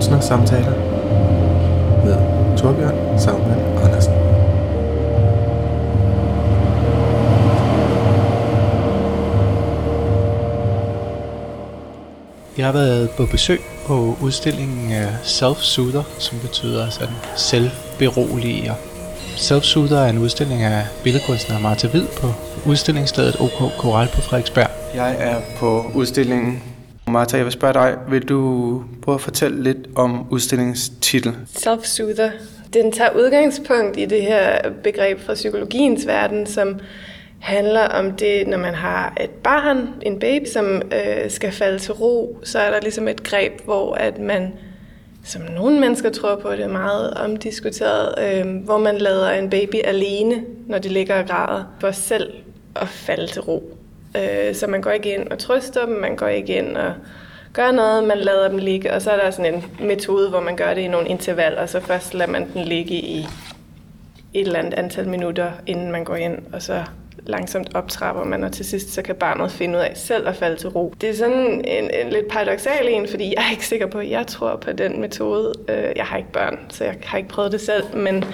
Kunstnersamtaler med Torbjørn Sagmann Andersen. Jeg har været på besøg på udstillingen Self-Soother, som betyder sådan selvberoliger. Self-Soother er en udstilling af billedkunstner Martha Hvid på udstillingsstedet OK Koral på Frederiksberg. Jeg er på udstillingen. Martha, jeg vil spørge dig, vil du prøve at fortælle lidt om udstillingens titel? Self-Soother. Den tager udgangspunkt i det her begreb fra psykologiens verden, som handler om det, når man har et barn, en baby, som øh, skal falde til ro, så er der ligesom et greb, hvor at man, som nogle mennesker tror på, det er meget omdiskuteret, øh, hvor man lader en baby alene, når de ligger og græder, for selv at falde til ro. Øh, så man går ikke ind og trøster dem, man går ikke ind og gør noget, man lader dem ligge, og så er der sådan en metode, hvor man gør det i nogle intervaller, så først lader man den ligge i et eller andet antal minutter, inden man går ind, og så langsomt optrapper man, og til sidst så kan barnet finde ud af selv at falde til ro. Det er sådan en, en lidt paradoxal en, fordi jeg er ikke sikker på, at jeg tror på den metode. Øh, jeg har ikke børn, så jeg har ikke prøvet det selv, men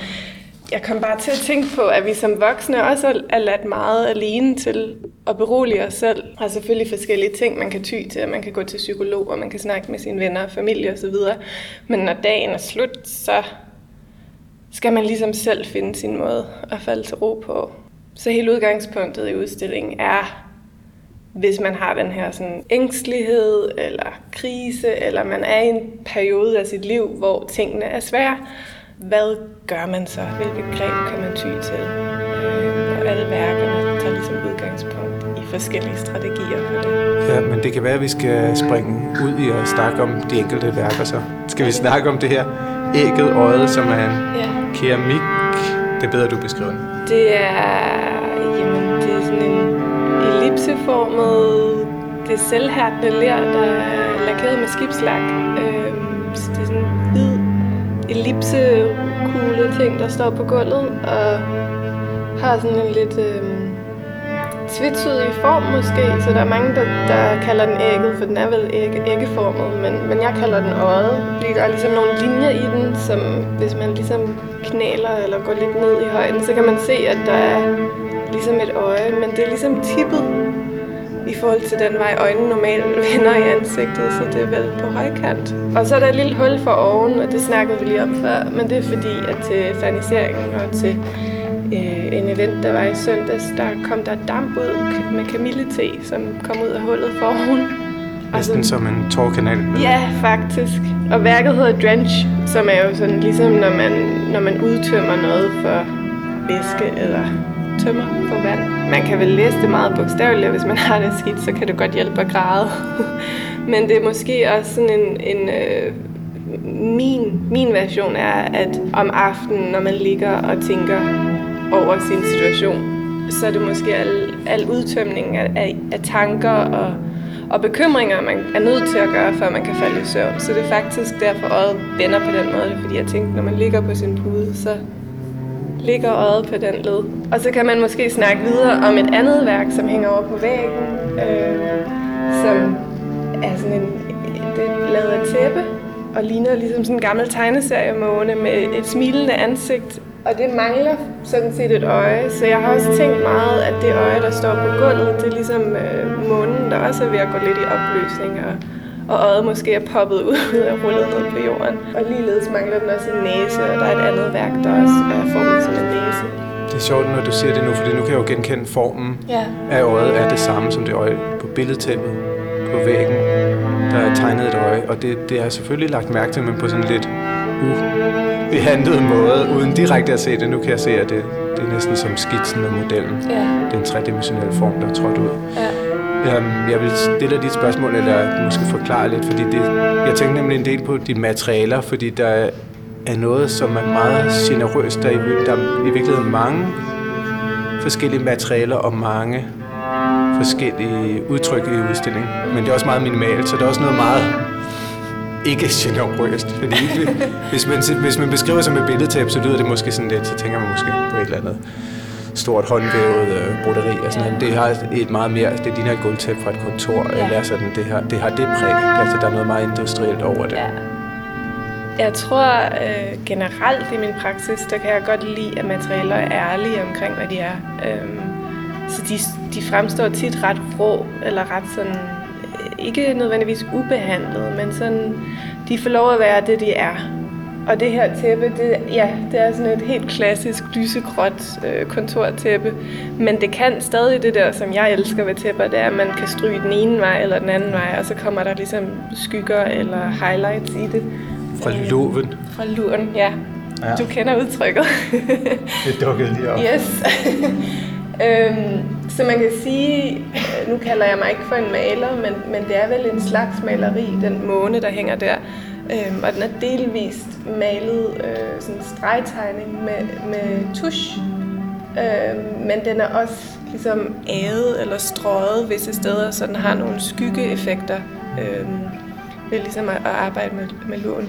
jeg kom bare til at tænke på, at vi som voksne også er ladt meget alene til at berolige os selv. Der er selvfølgelig forskellige ting, man kan ty til. Man kan gå til psykolog, og man kan snakke med sine venner og familie osv. Men når dagen er slut, så skal man ligesom selv finde sin måde at falde til ro på. Så hele udgangspunktet i udstillingen er, hvis man har den her sådan ængstelighed eller krise, eller man er i en periode af sit liv, hvor tingene er svære, hvad gør man så? Hvilke greb kan man ty til? Øh, og alle værkerne tager ligesom udgangspunkt i forskellige strategier for det. Ja, men det kan være, at vi skal springe ud i at snakke om de enkelte værker så. Skal vi snakke om det her ægget øjet, som er en ja. keramik? Det er bedre, du beskriver den. Det er, jamen, det er sådan en ellipseformet, det er selvhærdende lær, der er lakeret med skibslak. Øh, ellipsekugle ting, der står på gulvet, og har sådan en lidt øh, tvetydig form måske, så der er mange, der, der kalder den ægget, for den er vel ægge, æggeformet, men, men jeg kalder den øjet, fordi der er ligesom nogle linjer i den, som hvis man ligesom knæler eller går lidt ned i højden, så kan man se, at der er ligesom et øje, men det er ligesom tippet i forhold til den vej, øjnene normalt vender i ansigtet, så det er vel på højkant. Og så er der et lille hul for oven, og det snakkede vi lige om før, men det er fordi, at til ferniseringen og til øh, en event, der var i søndags, der kom der damp ud med kamillete, som kom ud af hullet for oven. Næsten som en tårkanal. Ja, faktisk. Og værket hedder Drench, som er jo sådan ligesom, når man, når man udtømmer noget for væske eller tømmer for vand. Man kan vel læse det meget bogstaveligt, hvis man har det skidt, så kan det godt hjælpe at græde. Men det er måske også sådan en, en øh, min, min version er, at om aftenen, når man ligger og tænker over sin situation, så er det måske al, al udtømning af, af, af tanker og, og bekymringer, man er nødt til at gøre, før man kan falde i søvn. Så det er faktisk derfor, øjet vender på den måde, fordi jeg tænkte, når man ligger på sin pude, så ligger øjet på den led. Og så kan man måske snakke videre om et andet værk, som hænger over på væggen, øh, som er sådan en, det er lavet af tæppe, og ligner ligesom sådan en gammel tegneseriemåne med et smilende ansigt. Og det mangler sådan set et øje, så jeg har også tænkt meget, at det øje, der står på gulvet, det er ligesom øh, månen, der også er ved at gå lidt i opløsning, og, og øjet måske er poppet ud og rullet ned på jorden. Og ligeledes mangler den også en næse, og der er et andet værk, der også er for. Det er sjovt, når du siger det nu, fordi nu kan jeg jo genkende formen Ja. af øjet er det samme som det øje på billedtæppet på væggen. Der er tegnet et øje, og det, det har jeg selvfølgelig lagt mærke til, men på sådan lidt ubehandlet måde, uden direkte at se det. Nu kan jeg se, at det, det er næsten som skitsen og modellen. Ja. Det er en tredimensionel form, der er trådt ud. Ja. Øhm, Jeg vil stille dig dit spørgsmål, eller måske forklare lidt, fordi det, jeg tænker nemlig en del på de materialer, fordi der er noget, som er meget generøst. Der er, i- der er i virkeligheden mange forskellige materialer og mange forskellige udtryk i udstillingen. Men det er også meget minimalt, så der er også noget meget ikke generøst. Fordi hvis man, hvis man beskriver sig med billedtab, så lyder det måske sådan lidt, så tænker man måske på et eller andet stort håndvævet øh, broderi og sådan noget. Det har et meget mere, det ligner et gulvtæppe fra et kontor, Ja. eller sådan, det har, det har det præg. Altså, der er noget meget industrielt over det. Ja. Jeg tror øh, generelt i min praksis, der kan jeg godt lide, at materialer er ærlige omkring, hvad de er. Øhm, så de, de fremstår tit ret rå, eller ret sådan, øh, ikke nødvendigvis ubehandlet, men sådan, de får lov at være det, de er. Og det her tæppe, det, ja, det er sådan et helt klassisk lysegråt øh, kontortæppe. Men det kan stadig det der, som jeg elsker ved tæpper, det er, at man kan stryge den ene vej eller den anden vej, og så kommer der ligesom skygger eller highlights i det. Fra luven. Fra luren, ja. ja. Du kender udtrykket. det dukkede lige op. Yes. øhm, så man kan sige, nu kalder jeg mig ikke for en maler, men, men det er vel en slags maleri, den måne, der hænger der. Øhm, og den er delvist malet øh, sådan en stregtegning med, med tusch. Øhm, men den er også ligesom ædet eller strøget visse steder, så den har nogle skyggeeffekter. Øhm, ved ligesom at, at arbejde med, med lån.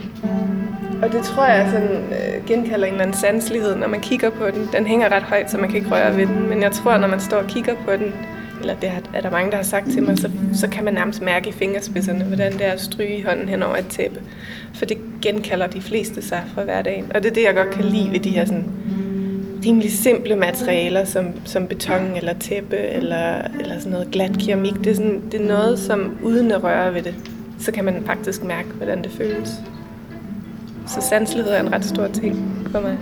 Og det tror jeg sådan, øh, genkalder en eller anden sanselighed, når man kigger på den. Den hænger ret højt, så man kan ikke røre ved den. Men jeg tror, når man står og kigger på den, eller det er der mange, der har sagt til mig, så, så kan man nærmest mærke i fingerspidserne, hvordan det er at stryge hånden hen over et tæppe. For det genkalder de fleste sig fra hverdagen. Og det er det, jeg godt kan lide ved de her sådan, rimelig simple materialer, som, som beton eller tæppe eller, eller sådan noget glat keramik. Det er, sådan, det er noget, som uden at røre ved det, så kan man faktisk mærke, hvordan det føles. Så sanselighed er en ret stor ting for mig.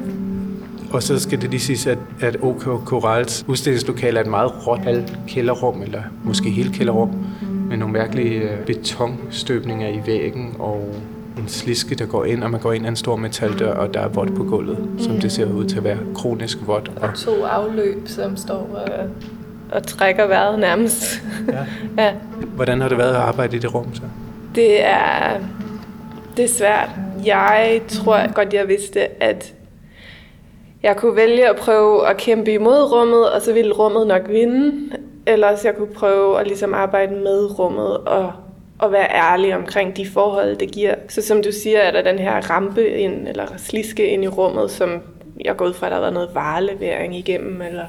Og så skal det lige siges, at, at OK Corals udstillingslokale er et meget råt kælderrum, eller måske hele kælderrum, med nogle mærkelige øh, betonstøbninger i væggen og en sliske, der går ind, og man går ind af en stor metaldør, og der er vådt på gulvet, mm. som det ser ud til at være kronisk vådt. Og, og to afløb, som står og, og trækker vejret nærmest. Ja. ja. Hvordan har det været at arbejde i det rum så? Det er, det er svært. Jeg tror godt, jeg vidste, at jeg kunne vælge at prøve at kæmpe imod rummet, og så ville rummet nok vinde. Eller jeg kunne prøve at ligesom arbejde med rummet og, og være ærlig omkring de forhold, det giver. Så som du siger, er der den her rampe ind, eller sliske ind i rummet, som jeg går ud fra, at der har været noget varelevering igennem, eller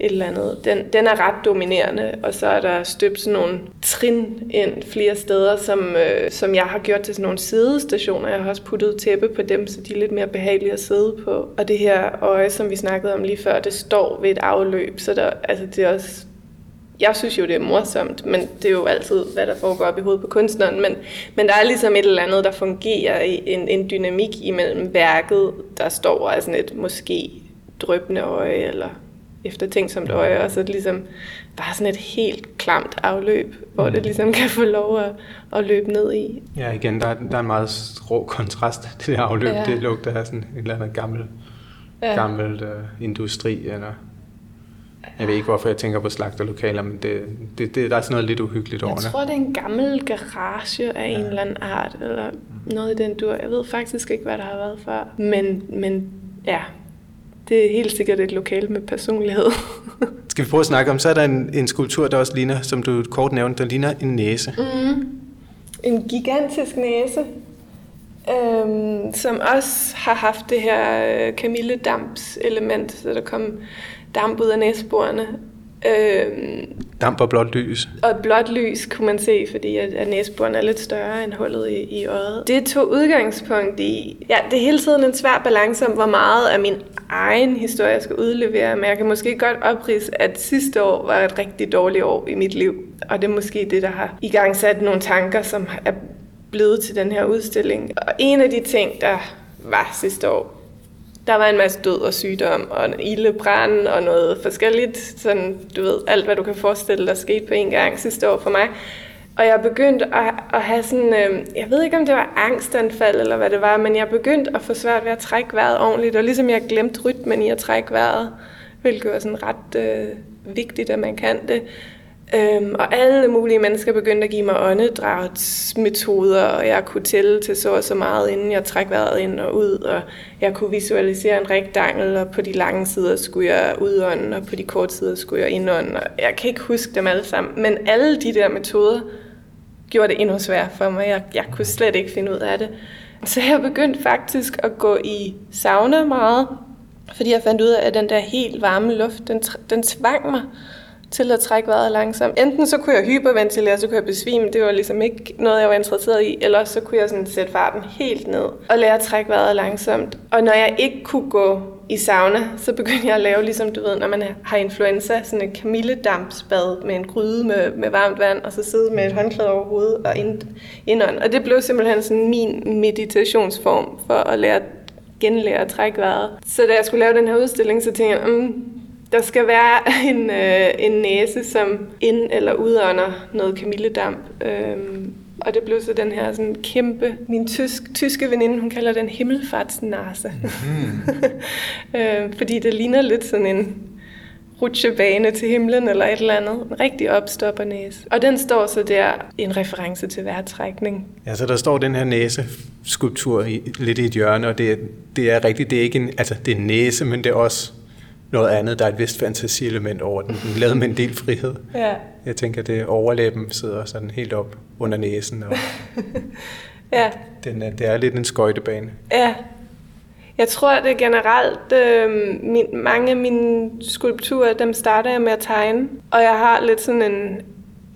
et eller andet. Den, den er ret dominerende, og så er der støbt sådan nogle trin ind flere steder, som, øh, som jeg har gjort til sådan nogle sidestationer. Jeg har også puttet tæppe på dem, så de er lidt mere behagelige at sidde på. Og det her øje, som vi snakkede om lige før, det står ved et afløb, så der, altså det er også jeg synes jo, det er morsomt, men det er jo altid, hvad der foregår op i hovedet på kunstneren. Men, men der er ligesom et eller andet, der fungerer i en, en dynamik imellem værket, der står altså sådan et måske drøbende øje, eller eftertænksomt øje, og så det ligesom bare sådan et helt klamt afløb, hvor det mm. ligesom kan få lov at, at løbe ned i. Ja, igen, der er, der er en meget rå kontrast til det afløb. Ja. Det lugter af sådan et eller andet gammel, ja. gammelt uh, industri, eller jeg ved ikke, hvorfor jeg tænker på slagterlokaler, men det, det, det, der er sådan noget lidt uhyggeligt over det. Jeg tror, det er en gammel garage af ja. en eller anden art, eller noget i den dur. Jeg ved faktisk ikke, hvad der har været før. Men, men ja, det er helt sikkert et lokal med personlighed. Skal vi prøve at snakke om, så er der en, en skulptur, der også ligner, som du kort nævnte, der ligner en næse. Mm. En gigantisk næse, øhm, som også har haft det her øh, Camille-damps element, så der kom damp ud af næseborene. Øhm, Damp og blåt lys. Og blåt lys kunne man se, fordi at, at næseboren er lidt større end hullet i, i øjet. Det tog udgangspunkt i, ja, det er hele tiden en svær balance om, hvor meget af min egen historie jeg skal udlevere, men jeg kan måske godt oprise, at sidste år var et rigtig dårligt år i mit liv, og det er måske det, der har i gang sat nogle tanker, som er blevet til den her udstilling. Og en af de ting, der var sidste år, der var en masse død og sygdom, og ildebrand og noget forskelligt. Sådan, du ved, alt hvad du kan forestille dig skete på en gang sidste år for mig. Og jeg begyndte at, at have sådan, øh, jeg ved ikke om det var angstanfald eller hvad det var, men jeg begyndte at få svært ved at trække vejret ordentligt, og ligesom jeg glemte rytmen i at trække vejret, hvilket var sådan ret øh, vigtigt, at man kan det. Øhm, og alle mulige mennesker begyndte at give mig åndedragsmetoder, og jeg kunne tælle til så og så meget, inden jeg træk vejret ind og ud, og jeg kunne visualisere en rektangel, og på de lange sider skulle jeg udånde, og på de korte sider skulle jeg indånde, og jeg kan ikke huske dem alle sammen, men alle de der metoder gjorde det endnu sværere for mig. Jeg, jeg kunne slet ikke finde ud af det. Så jeg begyndte faktisk at gå i sauna meget, fordi jeg fandt ud af, at den der helt varme luft, den, den tvang mig til at trække vejret langsomt. Enten så kunne jeg hyperventilere, så kunne jeg besvime. Det var ligesom ikke noget, jeg var interesseret i. Eller så kunne jeg sådan sætte farten helt ned og lære at trække vejret langsomt. Og når jeg ikke kunne gå i sauna, så begyndte jeg at lave, ligesom du ved, når man har influenza, sådan et kamilledampsbad med en gryde med, med varmt vand, og så sidde med et håndklæde over hovedet og ind, indånd. Og det blev simpelthen sådan min meditationsform for at lære genlære at trække vejret. Så da jeg skulle lave den her udstilling, så tænkte jeg, mm, der skal være en, øh, en næse, som ind- eller udånder noget kamilledamp. Øhm, og det blev så den her sådan kæmpe, min tysk, tyske veninde, hun kalder den himmelfartsnase. Mm. øh, fordi det ligner lidt sådan en rutsjebane til himlen eller et eller andet. En rigtig opstoppernæse. Og den står så der en reference til vejrtrækning. Ja, så der står den her næseskulptur i, lidt i et hjørne, og det, det er rigtigt, det er ikke en, altså det er en næse, men det er også noget andet. Der er et vist fantasielement over den. Den lavet med en del frihed. Ja. Jeg tænker, det overlæben sidder sådan helt op under næsen. Og ja. Den er, det er lidt en skøjtebane. Ja. Jeg tror, det er generelt, øh, min, mange af mine skulpturer, dem starter jeg med at tegne. Og jeg har lidt sådan en,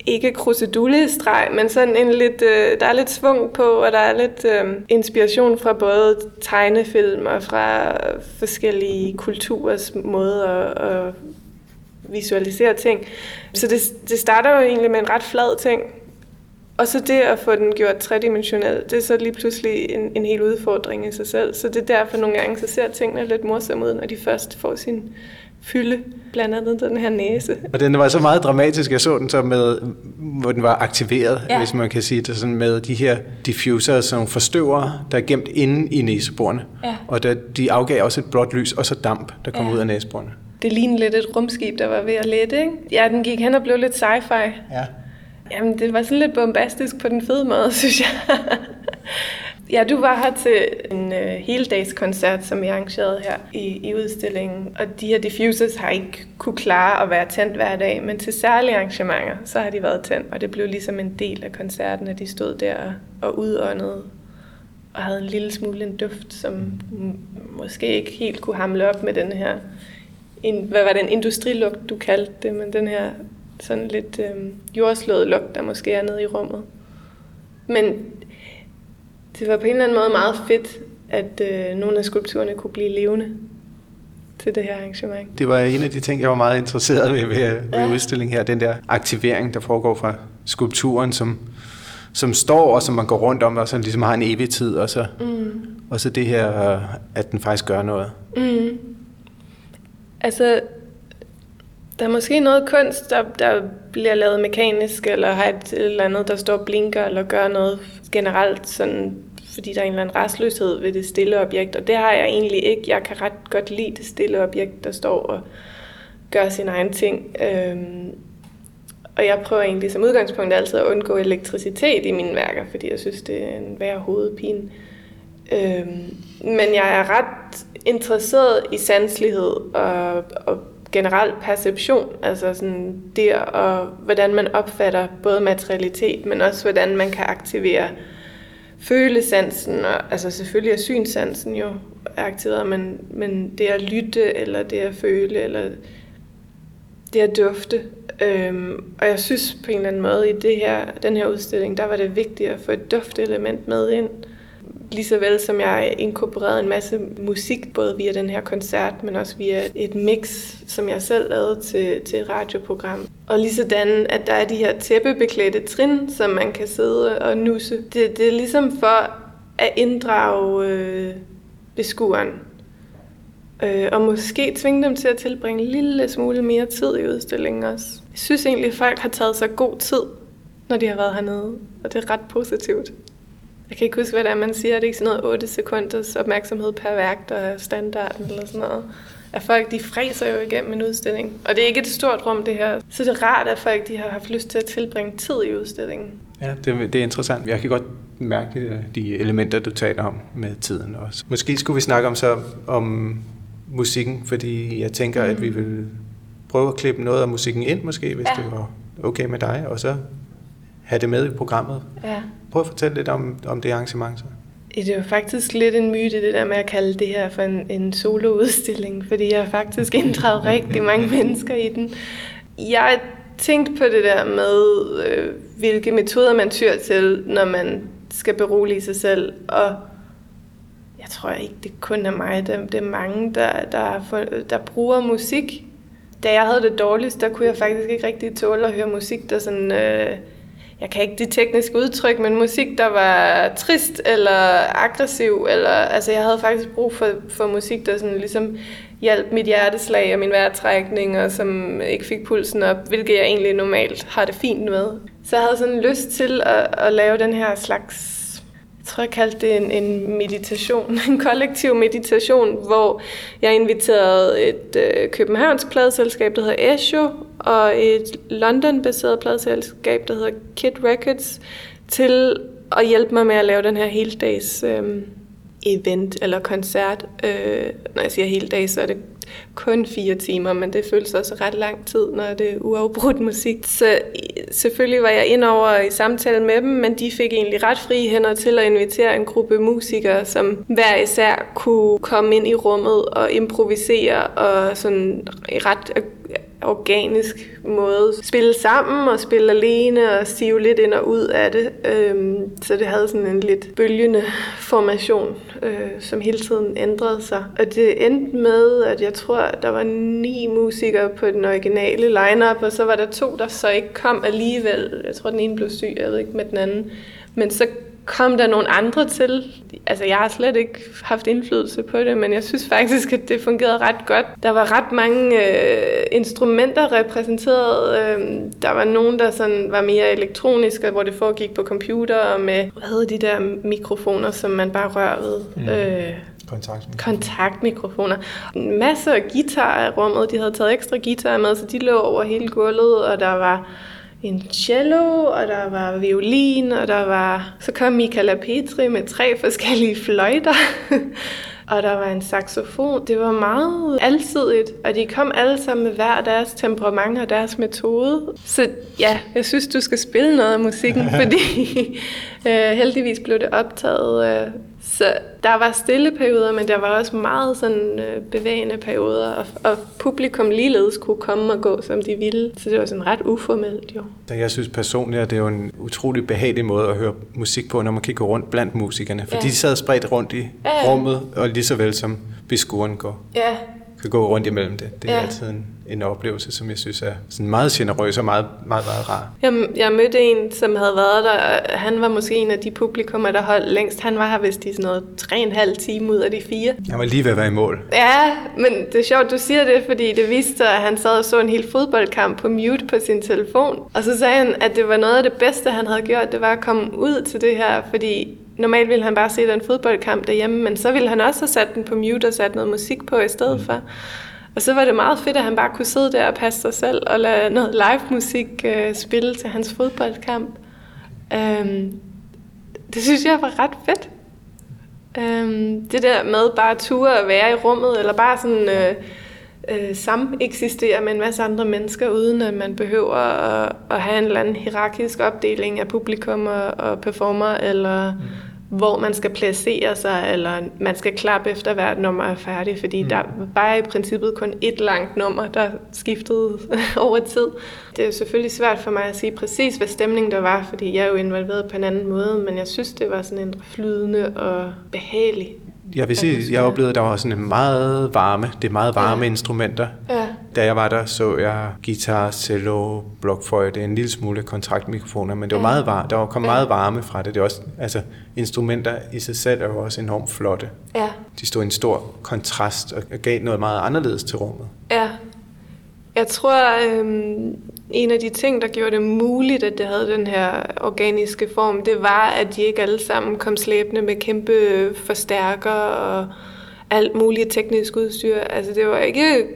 ikke krusedulle-streg, men sådan en lidt, øh, der er lidt svung på, og der er lidt øh, inspiration fra både tegnefilm og fra forskellige kulturers måde at, at visualisere ting. Så det, det starter jo egentlig med en ret flad ting, og så det at få den gjort tredimensionel, det er så lige pludselig en, en hel udfordring i sig selv. Så det er derfor nogle gange, så ser tingene lidt morsomme ud, når de først får sin fylde, blandt andet den her næse. Og den var så meget dramatisk, jeg så den så med, hvor den var aktiveret, ja. hvis man kan sige det sådan, med de her diffuser, som forstøver, der er gemt inde i næseborene. Ja. Og der, de afgav også et blåt lys, og så damp, der kom ja. ud af næseborene. Det lignede lidt et rumskib, der var ved at lette, ikke? Ja, den gik hen og blev lidt sci-fi. Ja. Jamen, det var sådan lidt bombastisk på den fede måde, synes jeg ja, du var her til en øh, heldagskoncert, som jeg arrangerede her i, i udstillingen. Og de her diffusers har ikke kunne klare at være tændt hver dag, men til særlige arrangementer, så har de været tændt. Og det blev ligesom en del af koncerten, at de stod der og udåndede og havde en lille smule en duft, som måske ikke helt kunne hamle op med den her, en, hvad var det, en industrilugt, du kaldte det, men den her sådan lidt øh, jordslået lugt, der måske er nede i rummet. Men det var på en eller anden måde meget fedt, at øh, nogle af skulpturerne kunne blive levende til det her arrangement. Det var en af de ting, jeg var meget interesseret ved ved, ved ja. udstillingen her. Den der aktivering, der foregår fra skulpturen, som, som står, og som man går rundt om, og som ligesom har en evig tid, og så, mm. og så det her, at den faktisk gør noget. Mm. Altså, der er måske noget kunst, der, der bliver lavet mekanisk, eller har et eller andet, der står og blinker, eller gør noget generelt, sådan, fordi der er en eller anden restløshed ved det stille objekt, og det har jeg egentlig ikke. Jeg kan ret godt lide det stille objekt, der står og gør sin egen ting. Øhm, og jeg prøver egentlig som udgangspunkt altid at undgå elektricitet i mine værker, fordi jeg synes, det er en værre hovedpine. Øhm, men jeg er ret interesseret i sanslighed og, og generel perception, altså sådan det og hvordan man opfatter både materialitet, men også hvordan man kan aktivere følesansen, og, altså selvfølgelig er synsansen jo aktiveret, men, men det at lytte, eller det at føle, eller det at dufte. Øhm, og jeg synes på en eller anden måde i det her, den her udstilling, der var det vigtigt at få et duftelement med ind, Lige så vel som jeg inkorporerede en masse musik, både via den her koncert, men også via et mix, som jeg selv lavede til, til et radioprogram. Og lige sådan, at der er de her tæppebeklædte trin, som man kan sidde og nusse. Det, det er ligesom for at inddrage øh, beskueren. Øh, og måske tvinge dem til at tilbringe en lille smule mere tid i udstillingen også. Jeg synes egentlig, at folk har taget sig god tid, når de har været hernede, og det er ret positivt. Jeg kan ikke huske, hvad det er, man siger. Det er ikke sådan noget 8 sekunders opmærksomhed per værk, der er standarden eller sådan noget. At folk, de fræser jo igennem en udstilling. Og det er ikke et stort rum, det her. Så det er rart, at folk de har haft lyst til at tilbringe tid i udstillingen. Ja, det, det er interessant. Jeg kan godt mærke de elementer, du taler om med tiden også. Måske skulle vi snakke om så om musikken, fordi jeg tænker, mm. at vi vil prøve at klippe noget af musikken ind, måske, hvis ja. det var okay med dig, og så have det med i programmet. Ja. Prøv at fortælle lidt om, om det arrangement så. Det er jo faktisk lidt en myte, det der med at kalde det her for en, en soloudstilling, fordi jeg har faktisk inddraget rigtig mange mennesker i den. jeg tænkte på det der med, øh, hvilke metoder man tyr til, når man skal berolige sig selv. Og jeg tror ikke, det kun er mig. Det, det er mange, der, der, der bruger musik. Da jeg havde det dårligst, der kunne jeg faktisk ikke rigtig tåle at høre musik, der sådan... Øh, jeg kan ikke det tekniske udtryk, men musik, der var trist eller aggressiv, eller, altså jeg havde faktisk brug for, for musik, der sådan ligesom hjalp mit hjerteslag og min vejrtrækning, og som ikke fik pulsen op, hvilket jeg egentlig normalt har det fint med. Så jeg havde sådan lyst til at, at lave den her slags tror, jeg kaldte det en, en meditation, en kollektiv meditation, hvor jeg inviterede et øh, københavnsk pladeselskab, der hedder Esho, og et London-baseret pladeselskab, der hedder Kid Records, til at hjælpe mig med at lave den her heldags øh, event eller koncert. Øh, når jeg siger heldags, så er det kun fire timer, men det føles også ret lang tid, når det er uafbrudt musik. Så selvfølgelig var jeg ind over i samtale med dem, men de fik egentlig ret frie hænder til at invitere en gruppe musikere, som hver især kunne komme ind i rummet og improvisere og sådan ret organisk måde spille sammen og spille alene og sive lidt ind og ud af det. Øhm, så det havde sådan en lidt bølgende formation, øh, som hele tiden ændrede sig. Og det endte med, at jeg tror, der var ni musikere på den originale lineup, og så var der to, der så ikke kom alligevel. Jeg tror, den ene blev syg, jeg ved ikke med den anden. Men så kom der nogle andre til. Altså, jeg har slet ikke haft indflydelse på det, men jeg synes faktisk, at det fungerede ret godt. Der var ret mange øh, instrumenter repræsenteret. Øh, der var nogen, der sådan var mere elektroniske, hvor det foregik på computer med, hvad hedder de der mikrofoner, som man bare rører ved. Mm. Øh, Kontaktmikrofoner. Kontaktmikrofoner. En masse af guitar i rummet. De havde taget ekstra guitar med, så de lå over hele gulvet, og der var en cello, og der var violin, og der var... Så kom Michaela Petri med tre forskellige fløjter, og der var en saxofon. Det var meget alsidigt, og de kom alle sammen med hver deres temperament og deres metode. Så ja, jeg synes, du skal spille noget af musikken, fordi øh, heldigvis blev det optaget øh, så der var stille perioder, men der var også meget sådan øh, bevægende perioder, og, og publikum ligeledes kunne komme og gå, som de ville. Så det var sådan ret uformelt jo. Da jeg synes personligt, at det er jo en utrolig behagelig måde at høre musik på, når man kigger rundt blandt musikerne. For ja. de sad spredt rundt i ja. rummet, og lige så vel som biskuren går. Ja, kan gå rundt imellem det. Det er ja. altid en, en oplevelse, som jeg synes er sådan meget generøs og meget, meget, meget rar. Jeg, jeg mødte en, som havde været der. Han var måske en af de publikummer, der holdt længst. Han var her vist i sådan noget tre en halv time ud af de fire. Han var lige ved at være i mål. Ja, men det er sjovt, du siger det, fordi det viste sig, at han sad og så en hel fodboldkamp på mute på sin telefon. Og så sagde han, at det var noget af det bedste, han havde gjort, det var at komme ud til det her, fordi normalt ville han bare se den fodboldkamp derhjemme, men så ville han også have sat den på mute og sat noget musik på i stedet mm. for. Og så var det meget fedt, at han bare kunne sidde der og passe sig selv og lade noget live musik uh, spille til hans fodboldkamp. Um, det synes jeg var ret fedt. Um, det der med bare at ture at være i rummet, eller bare sådan uh, uh, sammen eksistere med en masse andre mennesker, uden at man behøver at, at have en eller anden hierarkisk opdeling af publikum og, og performer, eller... Mm hvor man skal placere sig, eller man skal klappe efter hvert nummer er færdig, fordi mm. der var i princippet kun et langt nummer, der skiftede over tid. Det er jo selvfølgelig svært for mig at sige præcis, hvad stemningen der var, fordi jeg er jo involveret på en anden måde, men jeg synes, det var sådan en flydende og behagelig jeg vil sige, jeg oplevede, at der var sådan en meget varme, det er meget varme ja. instrumenter. Ja. Da jeg var der, så jeg guitar, cello, blokfløjte, en lille smule kontraktmikrofoner, men det var meget varme. Der var kom meget varme fra det. det er også, altså, instrumenter i sig selv er jo også enormt flotte. Ja. De stod i en stor kontrast og gav noget meget anderledes til rummet. Ja. Jeg tror, øhm, en af de ting, der gjorde det muligt, at det havde den her organiske form, det var, at de ikke alle sammen kom slæbende med kæmpe forstærker og alt muligt teknisk udstyr. Altså det var ikke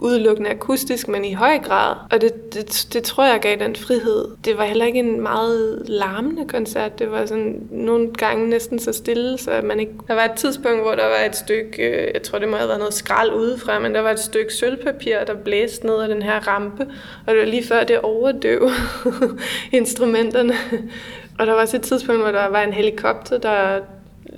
udelukkende akustisk, men i høj grad. Og det, det, det tror jeg gav den frihed. Det var heller ikke en meget larmende koncert. Det var sådan nogle gange næsten så stille, så man ikke... Der var et tidspunkt, hvor der var et stykke, øh, jeg tror det må have været noget skrald udefra, men der var et stykke sølvpapir, der blæste ned af den her rampe, og det var lige før det overdøv instrumenterne. Og der var også et tidspunkt, hvor der var en helikopter, der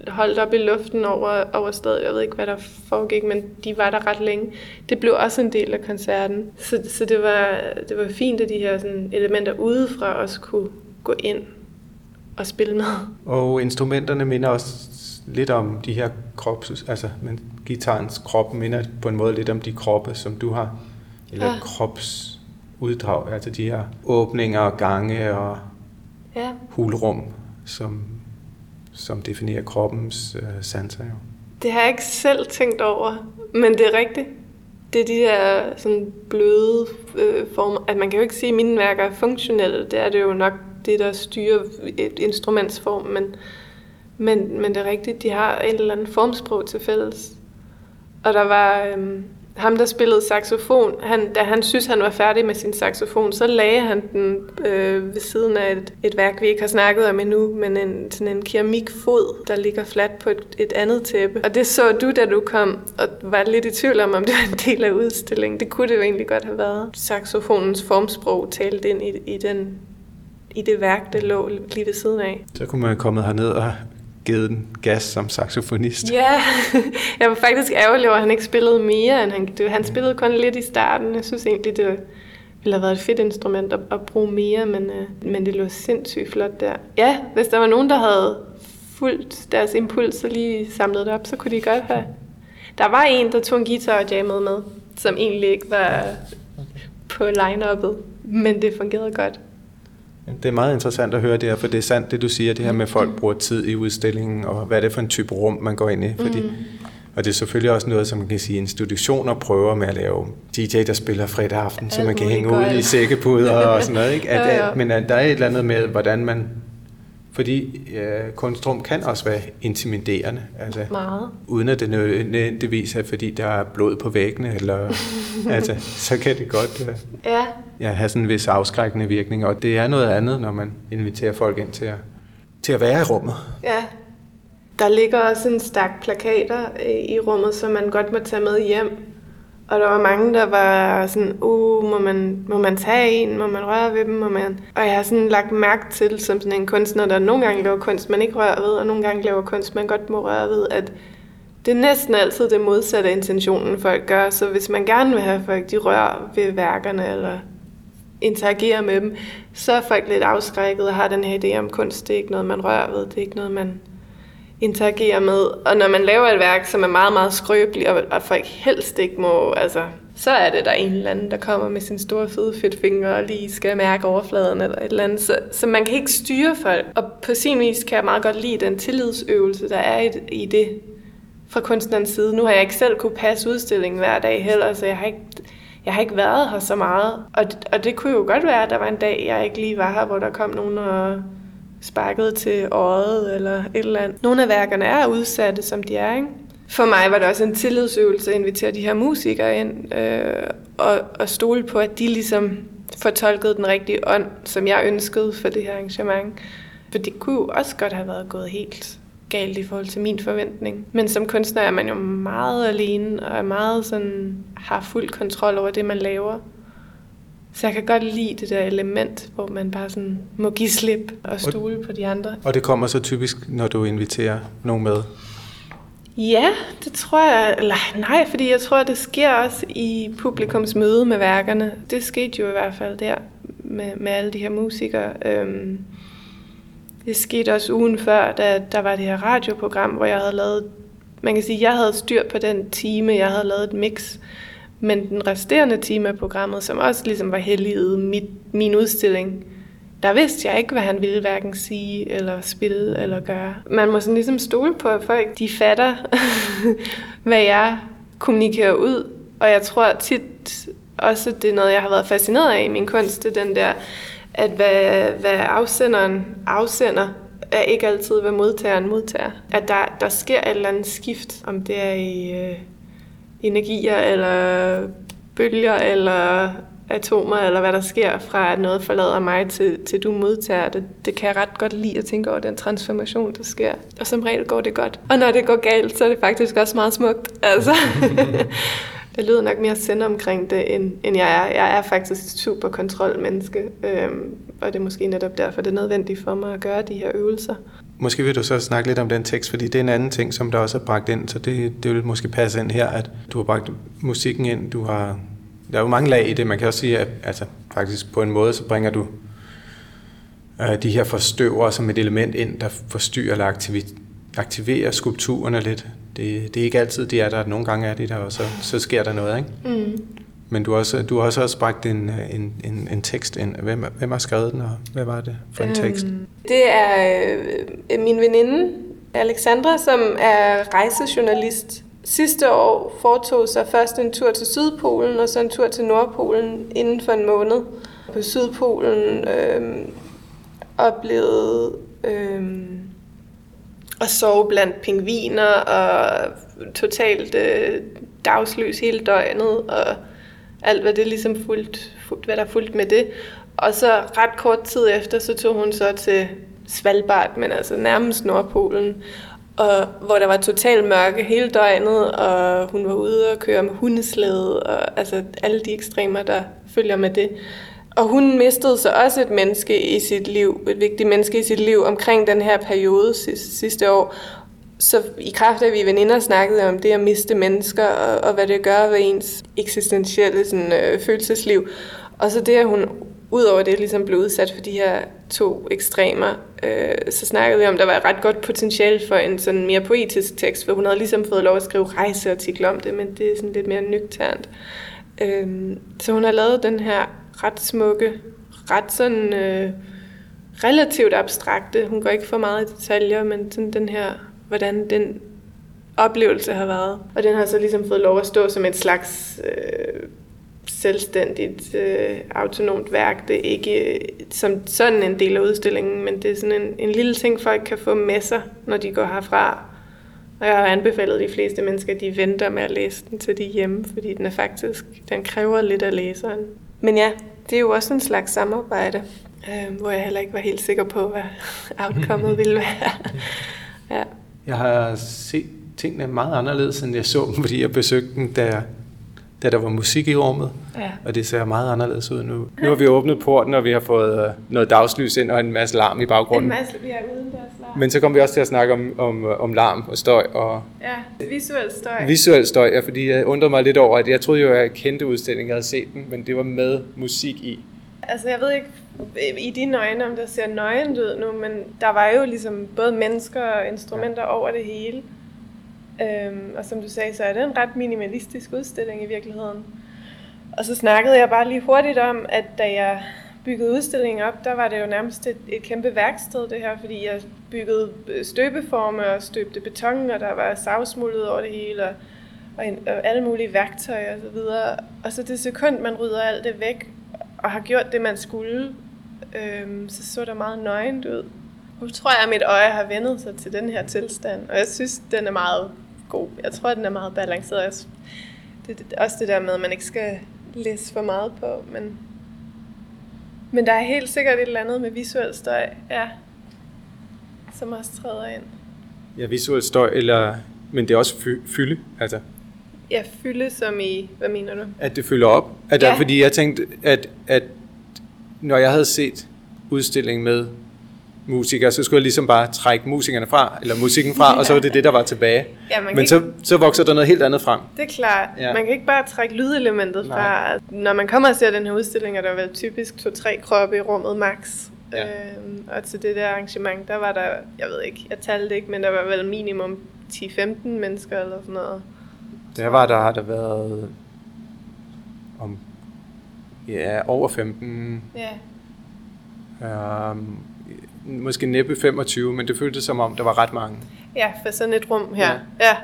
holdt op i luften over, over stedet. Jeg ved ikke, hvad der foregik, men de var der ret længe. Det blev også en del af koncerten. Så, så det, var, det var fint, at de her sådan, elementer udefra også kunne gå ind og spille med. Og instrumenterne minder også lidt om de her krops, altså men gitarens krop minder på en måde lidt om de kroppe, som du har, eller ja. kropsuddrag, altså de her åbninger og gange og ja. hulrum, som, som definerer kroppens øh, sanser jo. Det har jeg ikke selv tænkt over, men det er rigtigt. Det er de her sådan bløde øh, former. At man kan jo ikke sige, at mine værker er funktionelle. Det er det jo nok det, der styrer et instrumentsform, men, men, men det er rigtigt, de har et eller andet formsprog til fælles. Og der var Øh, ham, der spillede saxofon, han, da han synes, han var færdig med sin saxofon, så lagde han den øh, ved siden af et, et værk, vi ikke har snakket om endnu, men en, sådan en keramikfod, der ligger fladt på et, et andet tæppe. Og det så du, da du kom, og var lidt i tvivl om, om det var en del af udstillingen. Det kunne det jo egentlig godt have været. Saxofonens formsprog talte ind i, i den i det værk, der lå lige ved siden af. Så kunne man komme herned og givet den gas som saxofonist. Ja, jeg var faktisk ærgerlig over, at han ikke spillede mere. End han, det, han spillede kun lidt i starten. Jeg synes egentlig, det ville have været et fedt instrument at, at bruge mere, men, øh, men det lå sindssygt flot der. Ja, hvis der var nogen, der havde fulgt deres impuls og lige samlet det op, så kunne de godt have... Der var en, der tog en guitar og jammede med, som egentlig ikke var på line-uppet, men det fungerede godt. Det er meget interessant at høre det her, for det er sandt, det du siger, det her med, at folk bruger tid i udstillingen, og hvad er det for en type rum, man går ind i. Fordi, mm. Og det er selvfølgelig også noget, som man kan sige, institutioner prøver med at lave DJ, der spiller fredag aften, så man kan hænge ud i sækkepuder og sådan noget. Ikke? At, ja, ja. Men at der er et eller andet med, hvordan man fordi øh, kunstrum kan også være intimiderende. Altså, Meget. Uden at det nødvendigvis er, fordi der er blod på væggene, eller, altså, så kan det godt øh, ja. Ja, have sådan en vis afskrækkende virkning. Og det er noget andet, når man inviterer folk ind til at, til at være i rummet. Ja, der ligger også en stak plakater øh, i rummet, som man godt må tage med hjem og der var mange, der var sådan, uh, må man, må man tage en, må man røre ved dem, må man... Og jeg har sådan lagt mærke til, som sådan en kunstner, der nogle gange laver kunst, man ikke rører ved, og nogle gange laver kunst, man godt må røre ved, at det er næsten altid det modsatte af intentionen, folk gør. Så hvis man gerne vil have folk, de rører ved værkerne, eller interagerer med dem, så er folk lidt afskrækket og har den her idé om kunst. Det er ikke noget, man rører ved, det er ikke noget, man interagerer med. Og når man laver et værk, som er meget, meget skrøbeligt, og, og folk helst ikke må, altså, så er det der en eller anden, der kommer med sin store fede fedtfinger og lige skal mærke overfladen eller et eller andet. Så, så man kan ikke styre folk. Og på sin vis kan jeg meget godt lide den tillidsøvelse, der er i, i det fra kunstnerens side. Nu har jeg ikke selv kunne passe udstillingen hver dag heller, så jeg har ikke, jeg har ikke været her så meget. Og, og det kunne jo godt være, at der var en dag, jeg ikke lige var her, hvor der kom nogen og sparket til øjet eller et eller andet. Nogle af værkerne er udsatte, som de er, ikke? For mig var det også en tillidsøvelse at invitere de her musikere ind øh, og, og stole på, at de ligesom fortolkede den rigtige ånd, som jeg ønskede for det her arrangement. For det kunne jo også godt have været gået helt galt i forhold til min forventning. Men som kunstner er man jo meget alene og er meget sådan, har fuld kontrol over det, man laver. Så jeg kan godt lide det der element, hvor man bare sådan må give slip og stole og, på de andre. Og det kommer så typisk, når du inviterer nogen med? Ja, det tror jeg. Eller nej, fordi jeg tror, det sker også i publikums møde med værkerne. Det skete jo i hvert fald der med, med alle de her musikere. Øhm, det skete også ugen før, da der var det her radioprogram, hvor jeg havde lavet, man kan sige, jeg havde styr på den time, jeg havde lavet et mix men den resterende time af programmet, som også ligesom var helliget mit, min udstilling, der vidste jeg ikke, hvad han ville hverken sige, eller spille, eller gøre. Man må sådan ligesom stole på, at folk de fatter, hvad jeg kommunikerer ud. Og jeg tror tit også, det er noget, jeg har været fascineret af i min kunst, det er den der, at hvad, hvad afsenderen afsender, er ikke altid, hvad modtageren modtager. At der, der sker et eller andet skift, om det er i... Øh, energier, eller bølger, eller atomer, eller hvad der sker fra, at noget forlader mig til, til du modtager det. Det kan jeg ret godt lide at tænke over den transformation, der sker. Og som regel går det godt. Og når det går galt, så er det faktisk også meget smukt. Altså. jeg lyder nok mere sende omkring det, end, end jeg er. Jeg er faktisk et super kontrolmenneske, øhm, og det er måske netop derfor, det er nødvendigt for mig at gøre de her øvelser. Måske vil du så snakke lidt om den tekst, fordi det er en anden ting, som der også er bragt ind, så det, det vil måske passe ind her, at du har bragt musikken ind, du har... Der er jo mange lag i det, man kan også sige, at altså, faktisk på en måde, så bringer du øh, de her forstøver som et element ind, der forstyrrer eller aktivi- aktiverer skulpturerne lidt. Det, det er ikke altid, de er der. Nogle gange er de der, og så, så sker der noget, ikke? Mm. Men du har også, du har også, også bragt en, en, en, en tekst ind. Hvem, hvem har skrevet den, og hvad var det for en tekst? Øhm, det er øh, min veninde, Alexandra, som er rejsejournalist. Sidste år foretog sig først en tur til Sydpolen, og så en tur til Nordpolen inden for en måned. På Sydpolen øh, oplevede øh, at sove blandt pingviner og totalt øh, dagslys hele døgnet og alt hvad det ligesom fuldt, fuldt, hvad der fulgt med det. Og så ret kort tid efter, så tog hun så til Svalbard, men altså nærmest Nordpolen, og hvor der var total mørke hele døgnet, og hun var ude og køre med hundeslæde, og altså alle de ekstremer, der følger med det. Og hun mistede så også et menneske i sit liv, et vigtigt menneske i sit liv omkring den her periode sidste år. Så i kraft af, at vi veninder snakkede om det at miste mennesker, og, og hvad det gør ved ens eksistentielle sådan, øh, følelsesliv. Og så det, at hun udover det ligesom blev udsat for de her to ekstremer, øh, så snakkede vi om, at der var et ret godt potentiale for en sådan mere poetisk tekst, for hun havde ligesom fået lov at skrive rejseartikler om det, men det er sådan lidt mere nøgternt. Øh, så hun har lavet den her ret smukke, ret sådan øh, relativt abstrakte, hun går ikke for meget i detaljer, men sådan den her, hvordan den oplevelse har været. Og den har så ligesom fået lov at stå som et slags øh, selvstændigt, øh, autonomt værk. Det er ikke øh, som sådan en del af udstillingen, men det er sådan en, en lille ting, folk kan få med sig, når de går herfra. Og jeg har anbefalet de fleste mennesker, at de venter med at læse den til de hjemme, fordi den er faktisk, den kræver lidt af læseren. Men ja, det er jo også en slags samarbejde, øh, hvor jeg heller ikke var helt sikker på, hvad outcomeet ville være. ja. Jeg har set tingene meget anderledes, end jeg så dem, fordi jeg besøgte den, da, da der var musik i rummet. Ja. Og det ser meget anderledes ud nu. Nu har vi åbnet porten, og vi har fået øh, noget dagslys ind og en masse larm i baggrunden. En masse, vi er uden larm. Men så kommer vi også til at snakke om, om, om larm og støj. Og ja, visuel støj. Visuel støj, ja, fordi jeg undrede mig lidt over, at jeg troede jo, at jeg kendte udstillingen, jeg havde set den, men det var med musik i. Altså, jeg ved ikke i dine øjne, om der ser nøgen ud nu, men der var jo ligesom både mennesker og instrumenter ja. over det hele. Øhm, og som du sagde, så er det en ret minimalistisk udstilling i virkeligheden. Og så snakkede jeg bare lige hurtigt om, at da jeg byggede udstillingen op, der var det jo nærmest et, et kæmpe værksted det her, fordi jeg byggede støbeforme og støbte beton, og der var savsmuldet over det hele, og, og, en, og alle mulige værktøjer og så videre. Og så det sekund, man rydder alt det væk, og har gjort det, man skulle, øhm, så så der meget nøgent ud. Nu tror jeg, at mit øje har vendet sig til den her tilstand, og jeg synes, den er meget god. Jeg tror, den er meget balanceret. Det er også det der med, at man ikke skal læse for meget på, men, men der er helt sikkert et eller andet med visuel støj, ja, som også træder ind. Ja, visuel støj, eller, men det er også fylde, altså. Ja, fylde som i, hvad mener du? At det fylder op. At ja. der, fordi jeg tænkte, at, at når jeg havde set udstillingen med musikere, så skulle jeg ligesom bare trække musikerne fra, eller musikken fra, og så var det det, der var tilbage. Ja, Men så, ikke... så vokser der noget helt andet frem. Det er klart. Ja. Man kan ikke bare trække lydelementet Nej. fra. Når man kommer og ser den her udstilling, er der vel typisk to-tre kroppe i rummet max. Ja. Øhm, og til det der arrangement, der var der, jeg ved ikke, jeg talte ikke, men der var vel minimum 10-15 mennesker eller sådan noget. Der var der, har der været om, ja, over 15. Ja. Um, måske næppe 25, men det føltes som om, der var ret mange. Ja, for sådan et rum her. Ja. ja.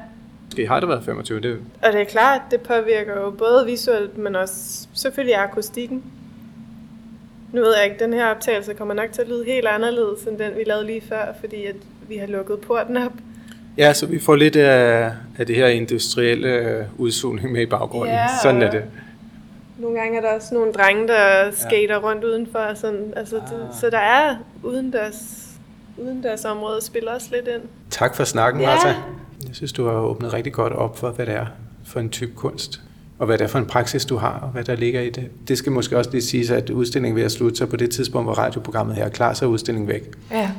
Måske har det været 25. Det... Og det er klart, det påvirker jo både visuelt, men også selvfølgelig akustikken. Nu ved jeg ikke, den her optagelse kommer nok til at lyde helt anderledes end den, vi lavede lige før, fordi at vi har lukket porten op. Ja, så vi får lidt af, af det her industrielle udsugning med i baggrunden. Ja, Sådan er det. Nogle gange er der også nogle drenge, der skater ja. rundt udenfor. Sådan, altså, ah. det, så der er udendørs, udendørs område spiller også lidt ind. Tak for snakken, ja. Martha. Jeg synes, du har åbnet rigtig godt op for, hvad det er for en type kunst. Og hvad det er for en praksis, du har, og hvad der ligger i det. Det skal måske også lige sige, at udstillingen vil at slutte sig på det tidspunkt, hvor radioprogrammet her er klar, så er udstillingen væk. Ja.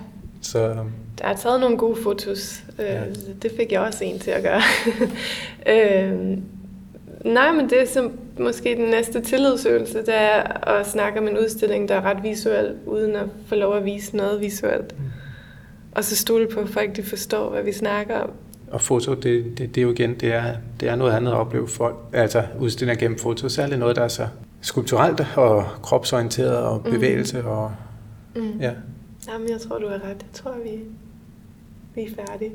Så Der er taget nogle gode fotos. Øh, Ja. Det fik jeg også en til at gøre. øh, nej, men det er som måske den næste tillidsøvelse, det er at snakke om en udstilling, der er ret visuel, uden at få lov at vise noget visuelt. Og så stole på, at folk de forstår, hvad vi snakker om. Og foto, det, det, det er jo igen, det er, det er noget andet at opleve folk, altså udstillinger gennem foto, særligt noget, der er så skulpturelt og kropsorienteret og bevægelse og Mm. ja. Jamen, jeg tror, du har ret. Jeg tror, vi, vi er færdige.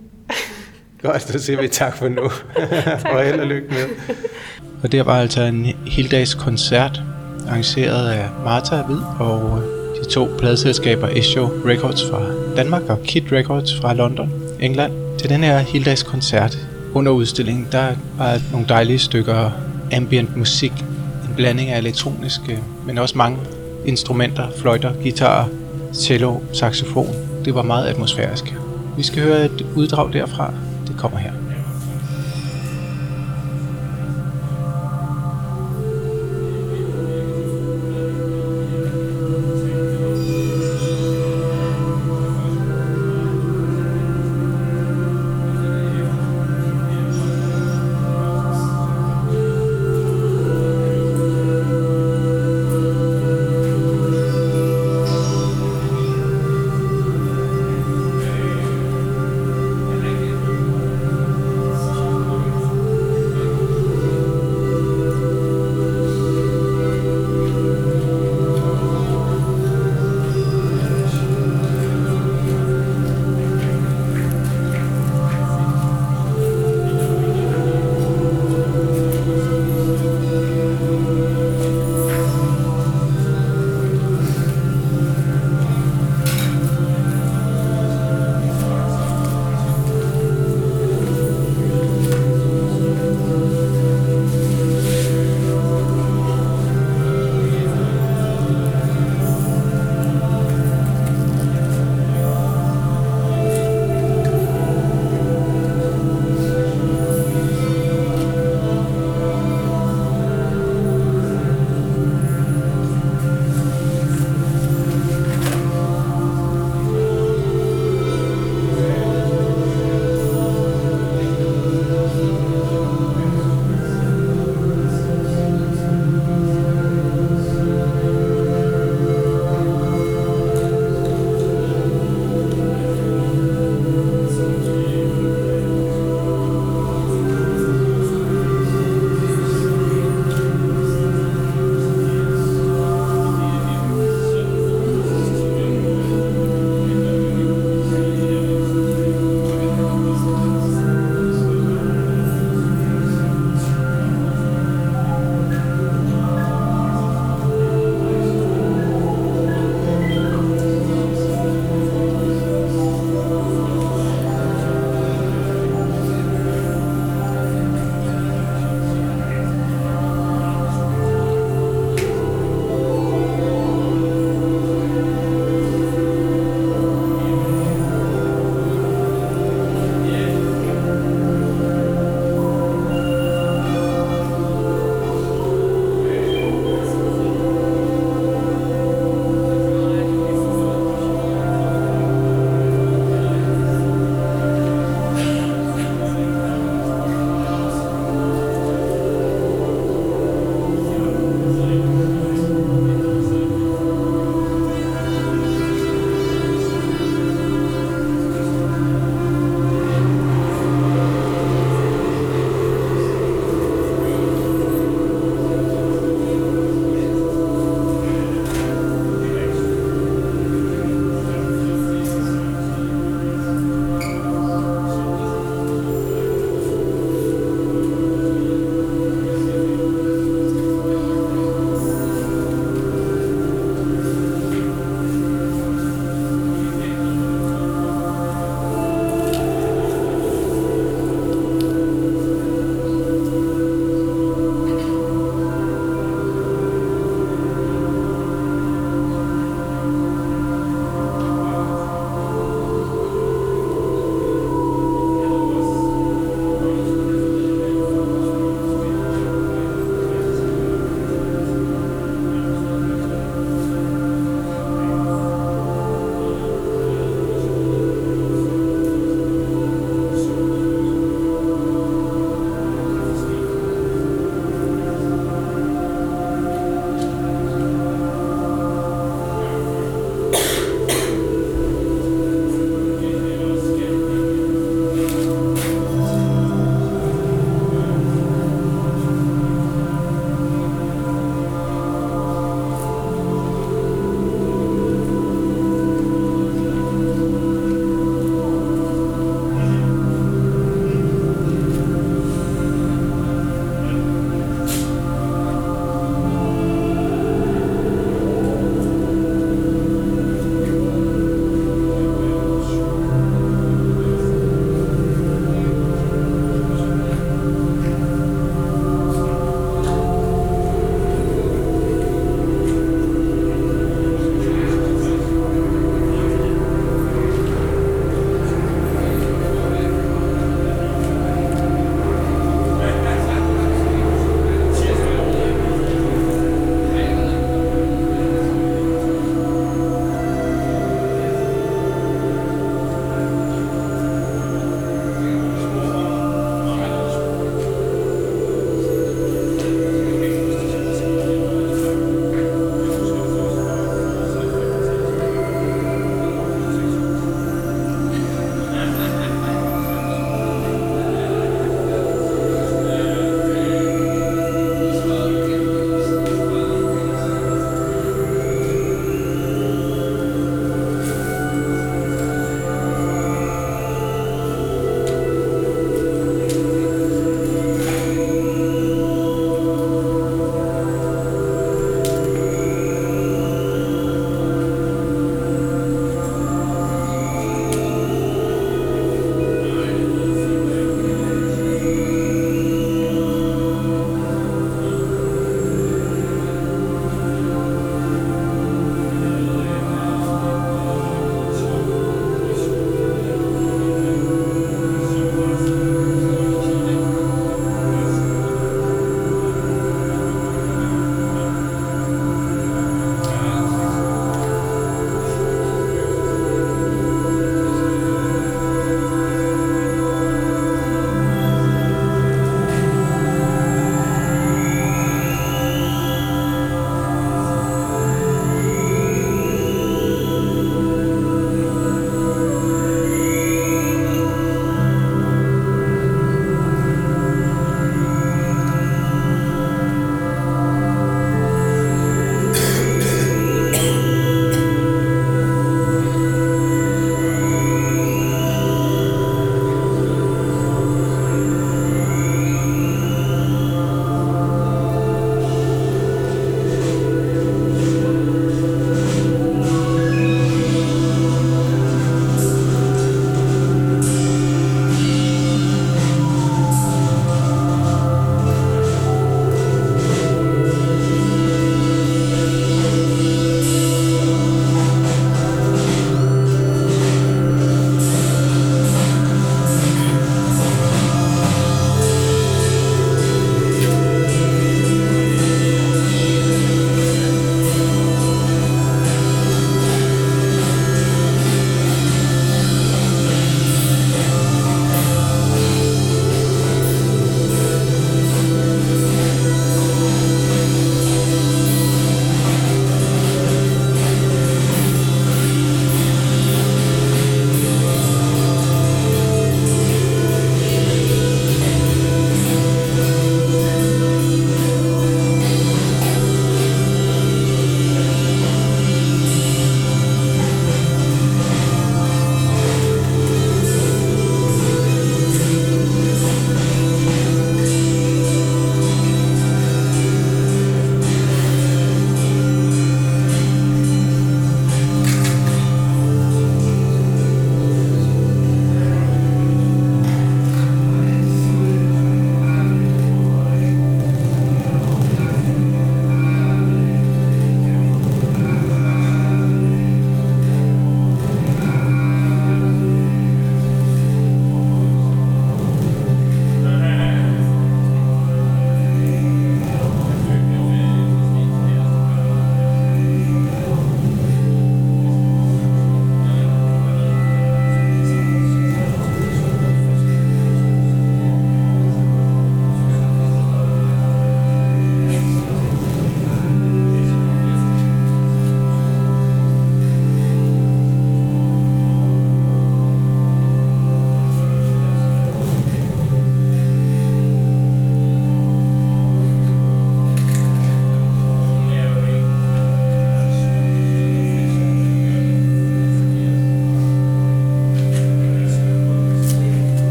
Godt, så siger vi tak for nu. og held og lykke med. Og det var altså en heldags koncert, arrangeret af Martha Hvid og de to pladselskaber Esho Records fra Danmark og Kid Records fra London, England. Til den her heldags koncert under udstillingen, der var nogle dejlige stykker ambient musik, en blanding af elektroniske, men også mange instrumenter, fløjter, guitar, cello, saxofon. Det var meget atmosfærisk. Vi skal høre et uddrag derfra. Det kommer her.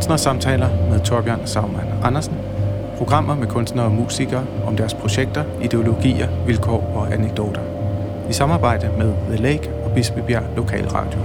Kunstnersamtaler med Torbjørn Sagmann Andersen. Programmer med kunstnere og musikere om deres projekter, ideologier, vilkår og anekdoter. I samarbejde med The Lake og Bispebjerg Lokalradio.